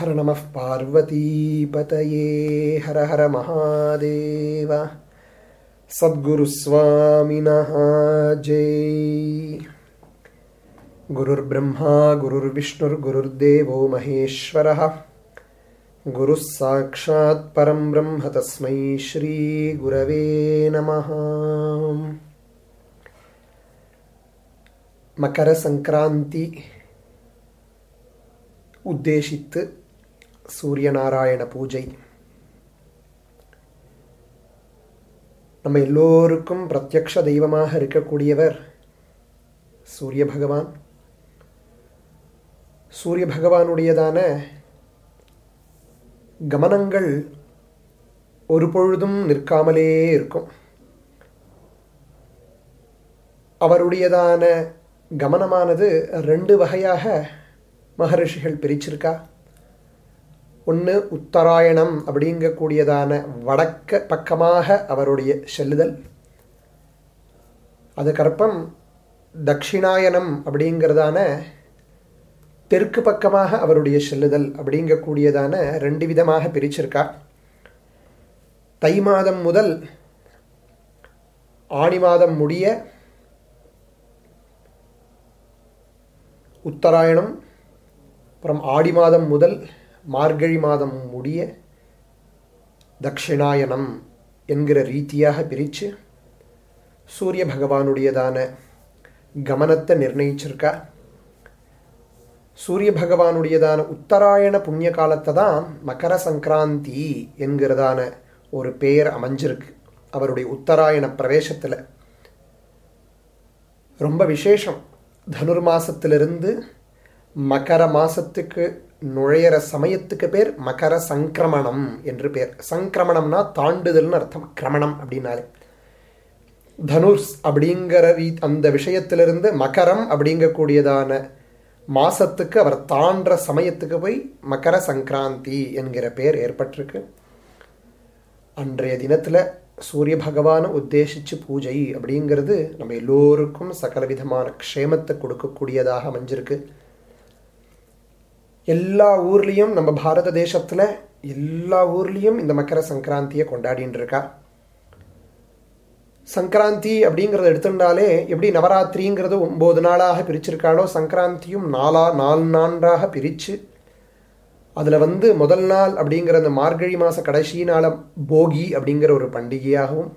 हर नमः पार्वतीपतये हर हर महादेव सद्गुरुस्वामिनः जय। गुरुर्ब्रह्मा गुरुर्विष्णुर्गुरुर्देवो महेश्वरः। गुरुः साक्षात् परं ब्रह्म तस्मै श्रीगुरवे नमः। मकरसङ्क्रान्ति उद्देशित् சூரியநாராயண பூஜை. நம்ம எல்லோருக்கும் பிரத்யக்ஷ தெய்வமாக இருக்கக்கூடியவர் சூரிய பகவான். சூரிய பகவானுடையதான கமனங்கள் ஒரு பொழுதும் நிற்காமலே இருக்கும். அவருடையதான கமனமானது ரெண்டு வகையாக மகரிஷிகள் பிரிச்சிருக்கா? ஒன்று உத்தராயணம் அப்படிங்கக்கூடியதான வடக்க பக்கமாக அவருடைய செல்லுதல். அதுக்கப்புறம் தட்சிணாயனம் அப்படிங்கிறதான தெற்கு பக்கமாக அவருடைய செல்லுதல் அப்படிங்கக்கூடியதான ரெண்டு விதமாக பிரிச்சிருக்கா தை மாதம் முதல் ஆணி மாதம் முடிய உத்தராயணம் அப்புறம் ஆடி மாதம் முதல் மார்கழி மாதம் முடிய தக்ஷிணாயனம் என்கிற ரீதியாக பிரித்து சூரிய பகவானுடையதான கமனத்தை நிர்ணயிச்சிருக்கா சூரிய பகவானுடையதான உத்தராயண புண்ணிய காலத்தை தான் மகர சங்கராந்தி என்கிறதான ஒரு பெயர் அமைஞ்சிருக்கு அவருடைய உத்தராயண பிரவேசத்தில். ரொம்ப விசேஷம். தனுர் மாசத்திலிருந்து மகர மாசத்துக்கு நுழையிற சமயத்துக்கு பேர் மகர சங்கிரமணம் என்று பேர். சங்கிரமணம்னா தாண்டுதல்னு அர்த்தம். கிரமணம் அப்படின்னாலே. தனுர்ஸ் அப்படிங்கிற ரீ அந்த விஷயத்திலிருந்து மகரம் அப்படிங்கக்கூடியதான மாசத்துக்கு அவர் தாண்டுற சமயத்துக்கு போய் மகர சங்கராந்தி என்கிற பேர் ஏற்பட்டிருக்கு. அன்றைய தினத்தில் சூரிய பகவானை உத்தேசித்து பூஜை அப்படிங்கிறது நம்ம எல்லோருக்கும் சகல விதமான க்ஷேமத்தை கொடுக்கக்கூடியதாக அமைஞ்சிருக்கு. எல்லா ஊர்லேயும் நம்ம பாரத தேசத்தில் எல்லா ஊர்லேயும் இந்த மக்கர சங்கராந்தியை கொண்டாடின்னு இருக்கா சங்கராந்தி அப்படிங்கிறத எடுத்துட்டாலே எப்படி நவராத்திரிங்கிறது ஒம்பது நாளாக பிரிச்சிருக்காளோ சங்கராந்தியும் நாலா நாலு நான்காக பிரித்து அதில் வந்து முதல் நாள் அப்படிங்கிற அந்த மார்கழி மாத கடைசி நாள போகி அப்படிங்கிற ஒரு பண்டிகையாகவும்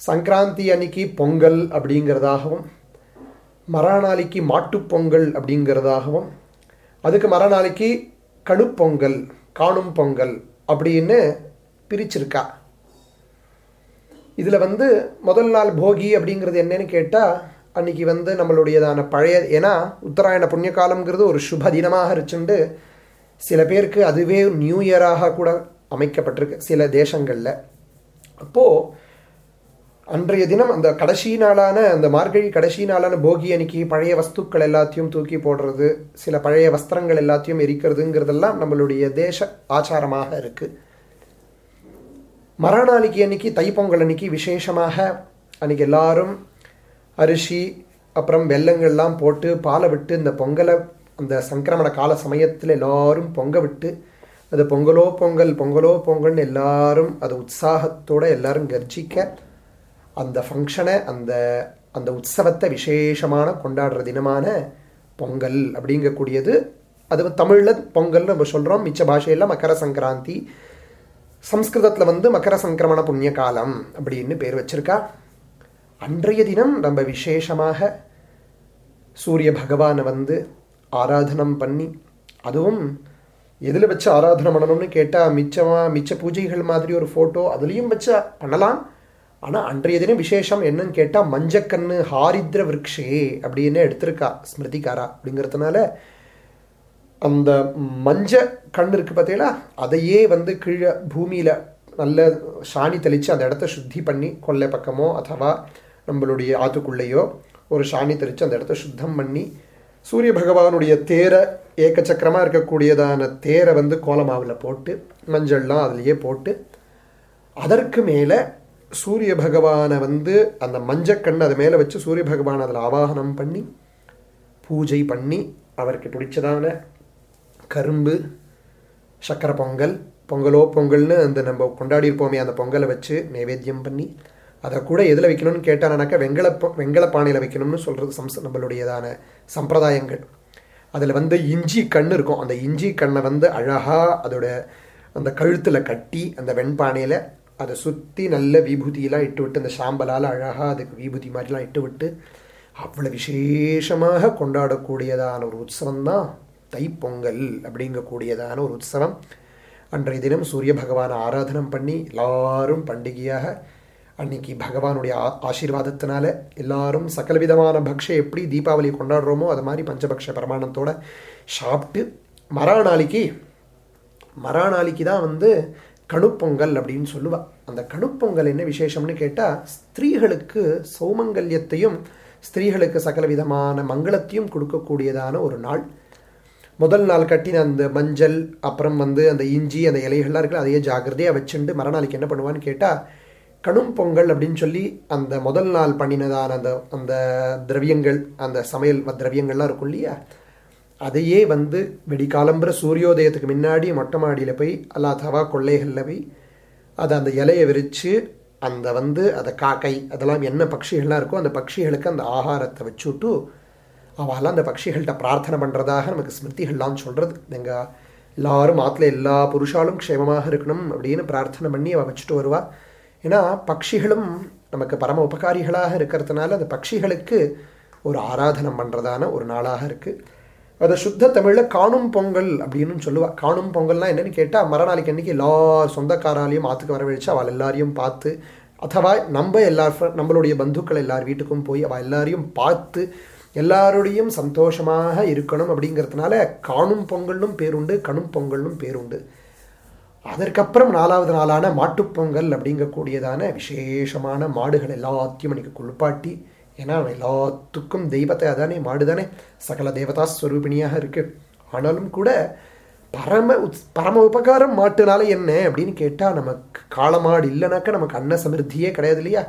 சங்கராந்தி அன்னைக்கு பொங்கல் அப்படிங்கிறதாகவும் மறுநாளைக்கு மாட்டுப்பொங்கல் அப்படிங்கிறதாகவும் அதுக்கு மறுநாளைக்கு கணுப்பொங்கல் காணும் பொங்கல் அப்படின்னு பிரிச்சிருக்கா. இதில் வந்து முதல் நாள் போகி அப்படிங்கிறது என்னன்னு கேட்டால் அன்னைக்கு வந்து நம்மளுடையதான பழைய ஏன்னா உத்தராயண புண்ணிய காலம்ங்கிறது ஒரு சுப தினமாக இருச்சுண்டு சில பேருக்கு அதுவே நியூ இயராக கூட அமைக்கப்பட்டிருக்கு சில தேசங்களில். அப்போது அன்றைய தினம் அந்த கடைசி நாளான அந்த மார்கழி கடைசி நாளான போகி அன்னைக்கு பழைய வஸ்துக்கள் எல்லாத்தையும் தூக்கி போடுறது சில பழைய வஸ்திரங்கள் எல்லாத்தையும் எரிக்கிறதுங்கிறதெல்லாம் நம்மளுடைய தேச ஆச்சாரமாக இருக்குது மறுநாளைக்கு அன்னைக்கு தைப்பொங்கல் அன்னைக்கு விசேஷமாக அன்னைக்கு எல்லாரும் அரிசி அப்புறம் வெள்ளங்கள்லாம் போட்டு பாலை விட்டு இந்த பொங்கலை அந்த சங்கிரமண கால சமயத்தில் எல்லாரும் பொங்க விட்டு அது பொங்கலோ பொங்கல் பொங்கலோ பொங்கல்னு எல்லாரும் அது உற்சாகத்தோடு எல்லாரும் கர்ஜிக்க அந்த ஃபங்க்ஷனை அந்த அந்த உற்சவத்தை விசேஷமான கொண்டாடுற தினமான பொங்கல் அப்படிங்கக்கூடியது. அது தமிழில் பொங்கல் நம்ம சொல்கிறோம் மிச்ச பாஷையில் மகர சங்கராந்தி. சம்ஸ்கிருதத்தில் வந்து மகர சங்கிரமண புண்ணிய காலம் அப்படின்னு பேர் வச்சிருக்கா. அன்றைய தினம் நம்ம விசேஷமாக சூரிய பகவானை வந்து ஆராதனம் பண்ணி அதுவும் எதில் வச்சு ஆராதனை பண்ணணும்னு கேட்டால் மிச்சமாக மிச்ச பூஜைகள் மாதிரி ஒரு ஃபோட்டோ அதுலேயும் வச்சு பண்ணலாம். ஆனால் அன்றைய தினம் விசேஷம் என்னன்னு கேட்டால் மஞ்சக்கண்ணு ஹாரித்ர விரக்ஷே அப்படின்னு எடுத்திருக்கா ஸ்மிருதிகாரா அப்படிங்கிறதுனால அந்த மஞ்ச கண் இருக்கு பார்த்தீங்களா அதையே வந்து கீழே பூமியில் நல்ல சாணி தெளித்து அந்த இடத்த சுத்தி பண்ணி கொல்லை பக்கமோ அथवा நம்மளுடைய ஆத்துக்குள்ளேயோ ஒரு சாணி தெளித்து அந்த இடத்த சுத்தம் பண்ணி சூரிய பகவானுடைய தேரை ஏக்கச்சக்கரமாக இருக்கக்கூடியதான தேரை வந்து கோலமாவில் போட்டு மஞ்சள்லாம் அதுலேயே போட்டு அதற்கு மேலே சூரிய பகவானை வந்து அந்த மஞ்சக்கண் அது மேலே வச்சு சூரிய பகவான் அதில் ஆவாகனம் பண்ணி பூஜை பண்ணி அவருக்கு பிடிச்சதான கரும்பு சக்கரை பொங்கல் பொங்கலோ பொங்கல்னு அந்த நம்ம கொண்டாடி இருப்போமே அந்த பொங்கலை வச்சு நைவேத்தியம் பண்ணி அதை கூட எதில் வைக்கணும்னு கேட்டானாக்கா வெங்கல வெங்கல பானையில் வைக்கணும்னு சொல்கிறது சம்ஸ் நம்மளுடையதான சம்பிரதாயங்கள். அதில் வந்து இஞ்சி கண் இருக்கும். அந்த இஞ்சி கண்ணை வந்து அழகாக அதோட அந்த கழுத்தில் கட்டி அந்த வெண்பானையில் அதை சுற்றி நல்ல விபூதியெல்லாம் இட்டு விட்டு அந்த சாம்பலால் அழகாக அதுக்கு விபூதி மாதிரிலாம் இட்டு விட்டு அவ்வளோ விசேஷமாக கொண்டாடக்கூடியதான ஒரு உற்சவம் தான் தைப்பொங்கல் அப்படிங்கக்கூடியதான ஒரு உற்சவம். அன்றைய தினம் சூரிய பகவானை ஆராதனம் பண்ணி எல்லாரும் பண்டிகையாக அன்னைக்கு பகவானுடைய ஆ ஆசீர்வாதத்தினால எல்லாரும் சகலவிதமான பக்ஷை எப்படி தீபாவளி கொண்டாடுறோமோ அது மாதிரி பஞ்சபக்ஷ பிரமாணத்தோடு சாப்பிட்டு மறாநாளைக்கு மறாநாளைக்கு தான் வந்து கணுப்பொங்கல் அப்படின்னு சொல்லுவா. அந்த கணுப்பொங்கல் என்ன விசேஷம்னு கேட்டால் ஸ்திரீகளுக்கு சௌமங்கல்யத்தையும் ஸ்திரீகளுக்கு சகலவிதமான மங்களத்தையும் கொடுக்கக்கூடியதான ஒரு நாள். முதல் நாள் கட்டின அந்த மஞ்சள் அப்புறம் வந்து அந்த இஞ்சி அந்த இலைகள்லாம் இருக்குல்ல அதையே ஜாக்கிரதையாக வச்சுண்டு மறுநாளைக்கு என்ன பண்ணுவான்னு கேட்டால் கணும் பொங்கல் அப்படின்னு சொல்லி அந்த முதல் நாள் பண்ணினதான அந்த அந்த திரவியங்கள் அந்த சமையல் திரவியங்கள்லாம் இருக்கும் இல்லையா? அதையே வந்து வெடிக்காலம்புற சூரியோதயத்துக்கு முன்னாடி மொட்டை மாடியில் போய் அல்லா தவா கொள்ளைகளில் போய் அதை அந்த இலையை விரித்து அந்த வந்து அதை காக்கை அதெல்லாம் என்ன பட்சிகள்லாம் இருக்கோ அந்த பட்சிகளுக்கு அந்த ஆகாரத்தை வச்சுட்டு அவெல்லாம் அந்த பட்சிகள்கிட்ட பிரார்த்தனை பண்ணுறதாக நமக்கு ஸ்மிருதிகள்லாம் சொல்கிறது எங்கள் எல்லாரும் ஆற்றுல எல்லா புருஷாலும் க்ஷேமமாக இருக்கணும் அப்படின்னு பிரார்த்தனை பண்ணி அவள் வச்சுட்டு வருவா. ஏன்னா பட்சிகளும் நமக்கு பரம உபகாரிகளாக இருக்கிறதுனால அந்த பட்சிகளுக்கு ஒரு ஆராதனம் பண்ணுறதான ஒரு நாளாக இருக்குது அதை சுத்த தமிழில் காணும் பொங்கல் அப்படின்னு சொல்லுவாள் காணும் பொங்கல்னால் என்னென்னு கேட்டால் மறுநாளைக்கு அன்றைக்கி எல்லா சொந்தக்காராலையும் ஆற்றுக்கு வரவழைச்சு அவள் எல்லாரையும் பார்த்து அத்தவா நம்ம எல்லார் நம்மளுடைய பந்துக்கள் எல்லார் வீட்டுக்கும் போய் அவள் எல்லாரையும் பார்த்து எல்லாருடையும் சந்தோஷமாக இருக்கணும் அப்படிங்கிறதுனால காணும் பொங்கல்னும் பேருண்டு கணும் பொங்கல்னும் பேருண்டு. அதற்கப்புறம் நாலாவது நாளான மாட்டுப்பொங்கல் அப்படிங்கக்கூடியதான விசேஷமான மாடுகள் எல்லாத்தையும் அன்றைக்கி குளிப்பாட்டி ஏன்னா எல்லாத்துக்கும் தெய்வத்தை அதானே மாடு தானே சகல தேவதா ஸ்வரூபிணியாக இருக்கு. ஆனாலும் கூட பரம உத்- பரம உபகாரம் மாட்டுனால என்ன அப்படின்னு கேட்டால் நமக்கு காளமாடு இல்லைனாக்கா நமக்கு அன்ன சமிருத்தியே கிடையாது இல்லையா?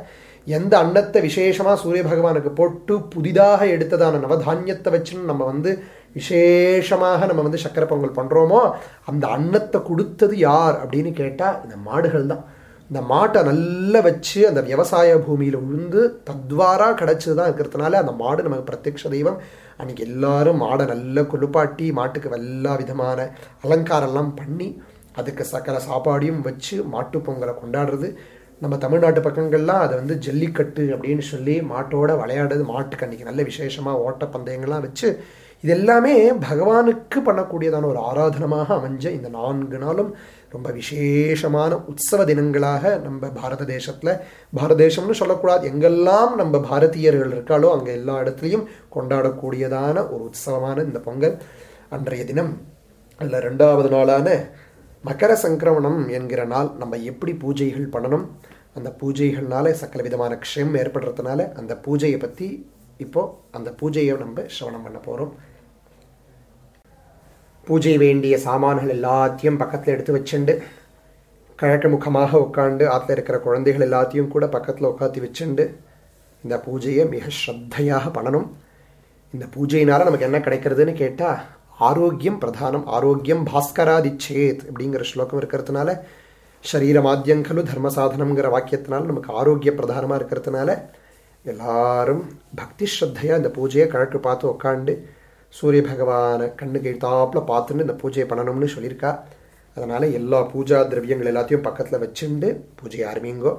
எந்த அன்னத்தை விசேஷமாக சூரிய பகவானுக்கு போட்டு புதிதாக எடுத்ததான நவதானியத்தை வச்சுன்னு நம்ம வந்து விசேஷமாக நம்ம வந்து சக்கரை பொங்கல் பண்ணுறோமோ அந்த அன்னத்தை கொடுத்தது யார் அப்படின்னு கேட்டால் இந்த மாடுகள் தான் இந்த மாட்டை நல்லா வச்சு அந்த விவசாய பூமியில் உழுந்து தத்வாரா கிடச்சது தான் இருக்கிறதுனால அந்த மாடு நமக்கு பிரத்யக்ஷ தெய்வம். அன்னைக்கு எல்லாரும் மாடை நல்லா குளிப்பாட்டி மாட்டுக்கு எல்லா விதமான அலங்காரம்லாம் பண்ணி அதுக்கு சக்கர சாப்பாடையும் வச்சு மாட்டுப் பொங்கலை கொண்டாடுறது. நம்ம தமிழ்நாட்டு பக்கங்கள்லாம் அதை வந்து ஜல்லிக்கட்டு அப்படின்னு சொல்லி மாட்டோட விளையாடுறது. மாட்டுக்கு அன்றைக்கி நல்ல விசேஷமாக ஓட்டப்பந்தயங்கள்லாம் வச்சு இது எல்லாமே பகவானுக்கு பண்ணக்கூடியதான ஒரு ஆராதனமாக அமைஞ்ச இந்த நான்கு நாளும் ரொம்ப விசேஷமான உற்சவ தினங்களாக நம்ம பாரத தேசத்தில் பாரத தேசம்னு சொல்லக்கூடாது எங்கெல்லாம் நம்ம பாரதியர்கள் இருக்காளோ அங்கே எல்லா இடத்துலையும் கொண்டாடக்கூடியதான ஒரு உற்சவமான இந்த பொங்கல் அன்றைய தினம். அதில் ரெண்டாவது நாளான மகர சங்கிரமணம் என்கிற நாள் நம்ம எப்படி பூஜைகள் பண்ணணும் அந்த பூஜைகள்னால சக்கல விதமான க்ஷயம் ஏற்படுறதுனால அந்த பூஜையை பற்றி இப்போ அந்த பூஜையை நம்ம சிரவணம் பண்ண போகிறோம் பூஜை வேண்டிய சாமான்கள் எல்லாத்தையும் பக்கத்தில் எடுத்து வச்சுண்டு கிழக்கு முகமாக உட்காந்து ஆற்றுல இருக்கிற குழந்தைகள் எல்லாத்தையும் கூட பக்கத்தில் உட்காத்தி வச்சுண்டு இந்த பூஜையை மிக ஸ்ரத்தையாக பண்ணணும். இந்த பூஜையினால் நமக்கு என்ன கிடைக்கிறதுன்னு கேட்டால் ஆரோக்கியம் பிரதானம் ஆரோக்கியம் பாஸ்கராதிச்சேத் அப்படிங்கிற ஸ்லோகம் இருக்கிறதுனால சரீரமாத்தியங்கலு தர்ம சாதனங்கிற வாக்கியத்தினால நமக்கு ஆரோக்கிய பிரதானமாக இருக்கிறதுனால எல்லாரும் பக்தி ஸ்ரத்தையாக இந்த பூஜையை கிழக்கு பார்த்து உட்காந்து சூரிய பகவானை கண்ணுக்கு எழுத்தாப்புல பார்த்துன்னு இந்த பூஜையை பண்ணணும்னு சொல்லியிருக்கா. அதனால் எல்லா பூஜா திரவியங்கள் எல்லாத்தையும் பக்கத்தில் வச்சுண்டு பூஜையை ஆரம்பிங்கோ.